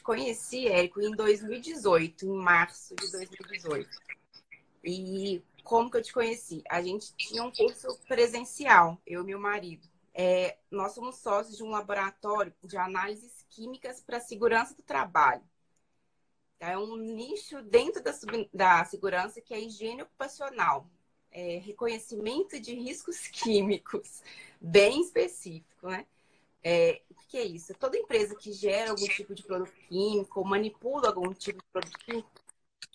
te conheci, Érico, em 2018, em março de 2018. E como que eu te conheci? A gente tinha um curso presencial, eu e meu marido. É, nós somos sócios de um laboratório de análises químicas para segurança do trabalho. É um nicho dentro da, da segurança que é higiene ocupacional, é, reconhecimento de riscos químicos, bem específico, né? É, o que é isso? Toda empresa que gera algum tipo de produto químico, manipula algum tipo de produto químico,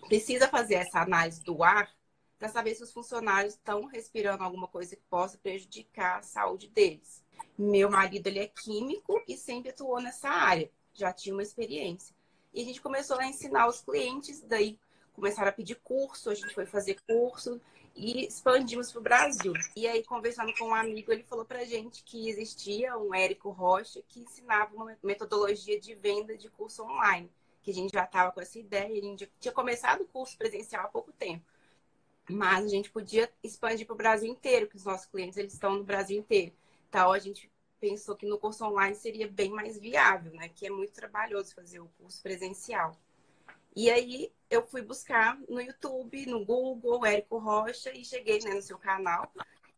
precisa fazer essa análise do ar para saber se os funcionários estão respirando alguma coisa que possa prejudicar a saúde deles. Meu marido ele é químico e sempre atuou nessa área, já tinha uma experiência. E a gente começou a ensinar os clientes, daí começaram a pedir curso, a gente foi fazer curso e expandimos para o Brasil. E aí, conversando com um amigo, ele falou para gente que existia um Érico Rocha que ensinava uma metodologia de venda de curso online, que a gente já estava com essa ideia, a gente tinha começado o curso presencial há pouco tempo. Mas a gente podia expandir para o Brasil inteiro, que os nossos clientes eles estão no Brasil inteiro. Então a gente pensou que no curso online seria bem mais viável, né? Que é muito trabalhoso fazer o curso presencial. E aí eu fui buscar no YouTube, no Google, Érico Rocha, e cheguei né, no seu canal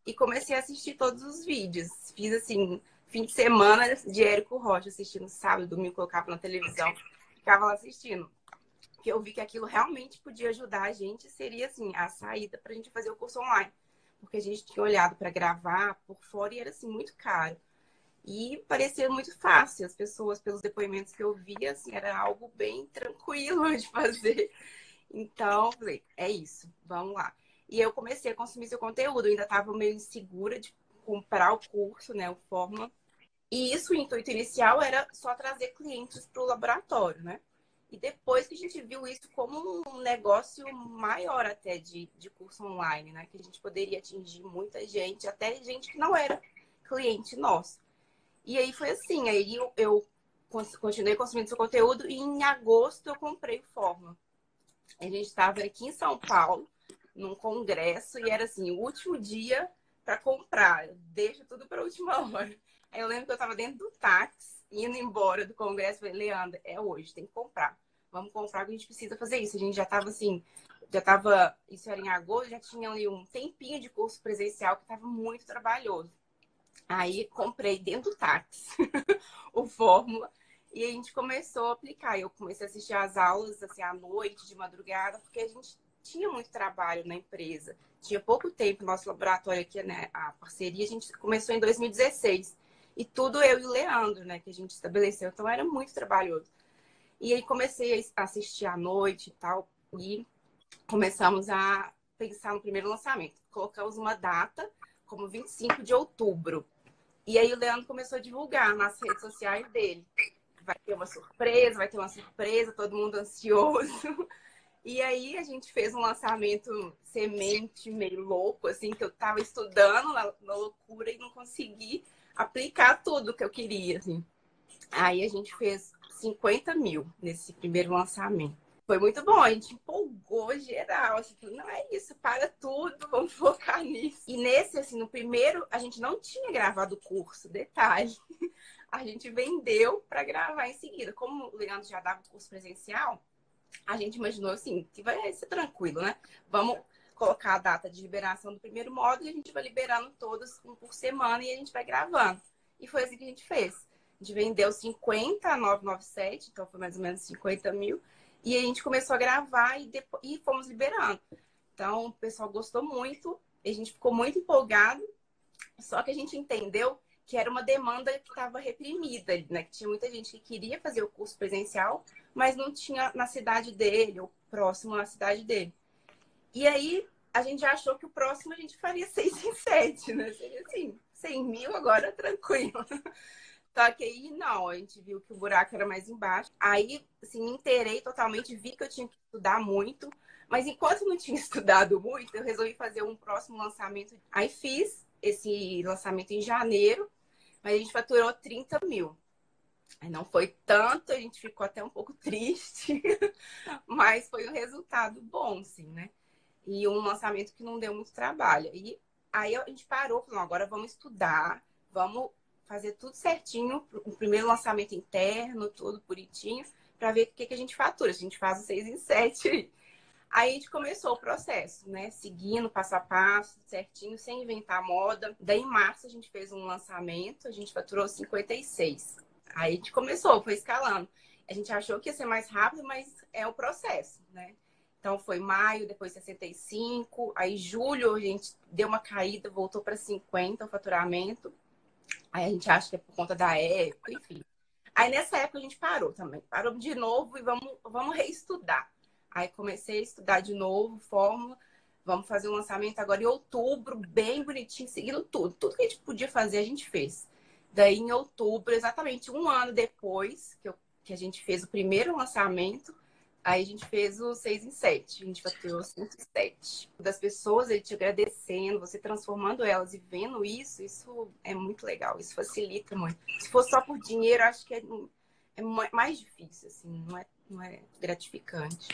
e comecei a assistir todos os vídeos. Fiz assim, fim de semana de Érico Rocha, assistindo sábado, domingo, colocava na televisão, ficava lá assistindo que eu vi que aquilo realmente podia ajudar a gente, seria assim, a saída para a gente fazer o curso online. Porque a gente tinha olhado para gravar por fora e era assim muito caro. E parecia muito fácil. As pessoas, pelos depoimentos que eu via, assim, era algo bem tranquilo de fazer. Então, falei, é isso, vamos lá. E eu comecei a consumir seu conteúdo, eu ainda estava meio insegura de comprar o curso, né, o Forma. E isso, o intuito inicial era só trazer clientes para o laboratório, né? E depois que a gente viu isso como um negócio maior até de, de curso online, né? Que a gente poderia atingir muita gente, até gente que não era cliente nosso. E aí foi assim, aí eu, eu continuei consumindo seu conteúdo e em agosto eu comprei o Forma. A gente estava aqui em São Paulo, num congresso, e era assim, o último dia para comprar. Deixa tudo para a última hora. Aí eu lembro que eu estava dentro do táxi indo embora do congresso, falei, Leandra, é hoje, tem que comprar. Vamos comprar, a gente precisa fazer isso. A gente já estava assim, já estava, isso era em agosto, já tinha ali um tempinho de curso presencial que estava muito trabalhoso. Aí comprei dentro do táxi o Fórmula e a gente começou a aplicar. Eu comecei a assistir as aulas assim à noite, de madrugada, porque a gente tinha muito trabalho na empresa. Tinha pouco tempo, nosso laboratório aqui, né, a parceria, a gente começou em 2016. E tudo eu e o Leandro, né, que a gente estabeleceu. Então era muito trabalhoso. E aí comecei a assistir à noite e tal. E começamos a pensar no primeiro lançamento. Colocamos uma data como 25 de outubro. E aí o Leandro começou a divulgar nas redes sociais dele. Vai ter uma surpresa, vai ter uma surpresa, todo mundo ansioso. E aí a gente fez um lançamento semente meio louco, assim, que eu tava estudando na, na loucura e não consegui aplicar tudo que eu queria, assim. Aí a gente fez 50 mil nesse primeiro lançamento. Foi muito bom, a gente empolgou geral. Assim, não é isso, para tudo, vamos focar nisso. E nesse, assim, no primeiro, a gente não tinha gravado o curso, detalhe. A gente vendeu para gravar em seguida. Como o Leandro já dava o curso presencial, a gente imaginou assim, que vai ser tranquilo, né? Vamos colocar a data de liberação do primeiro módulo e a gente vai liberando todos um por semana e a gente vai gravando. E foi assim que a gente fez. A gente vendeu 50 a 997, então foi mais ou menos 50 mil. E a gente começou a gravar e, depois, e fomos liberando. Então, o pessoal gostou muito, a gente ficou muito empolgado. Só que a gente entendeu que era uma demanda que estava reprimida, né? Que tinha muita gente que queria fazer o curso presencial, mas não tinha na cidade dele ou próximo à cidade dele. E aí a gente já achou que o próximo a gente faria seis em sete, né? Seria assim, 100 mil agora tranquilo. Só que aí não, a gente viu que o buraco era mais embaixo. Aí, assim, me inteirei totalmente, vi que eu tinha que estudar muito. Mas enquanto não tinha estudado muito, eu resolvi fazer um próximo lançamento. Aí fiz esse lançamento em janeiro, mas a gente faturou 30 mil. Não foi tanto, a gente ficou até um pouco triste, mas foi um resultado bom, sim, né? e um lançamento que não deu muito trabalho. E aí a gente parou, falou, agora vamos estudar, vamos fazer tudo certinho, o primeiro lançamento interno, tudo bonitinho, para ver o que, que a gente fatura. A gente faz o 6 em 7. Aí a gente começou o processo, né? Seguindo passo a passo, certinho, sem inventar moda. Daí em março a gente fez um lançamento, a gente faturou 56. Aí a gente começou, foi escalando. A gente achou que ia ser mais rápido, mas é o processo, né? Então foi maio, depois 65, aí julho a gente deu uma caída, voltou para 50 o faturamento. Aí a gente acha que é por conta da época, enfim. Aí nessa época a gente parou também. Parou de novo e vamos, vamos reestudar. Aí comecei a estudar de novo, fórmula. Vamos fazer um lançamento agora em outubro, bem bonitinho, seguindo tudo. Tudo que a gente podia fazer, a gente fez. Daí, em outubro, exatamente um ano depois que, eu, que a gente fez o primeiro lançamento, aí a gente fez o 6 em 7. A gente faturou 107. Das pessoas, ele te agradecendo, você transformando elas e vendo isso, isso é muito legal. Isso facilita muito. Se fosse só por dinheiro, acho que é, é mais difícil, assim, não é, não é gratificante.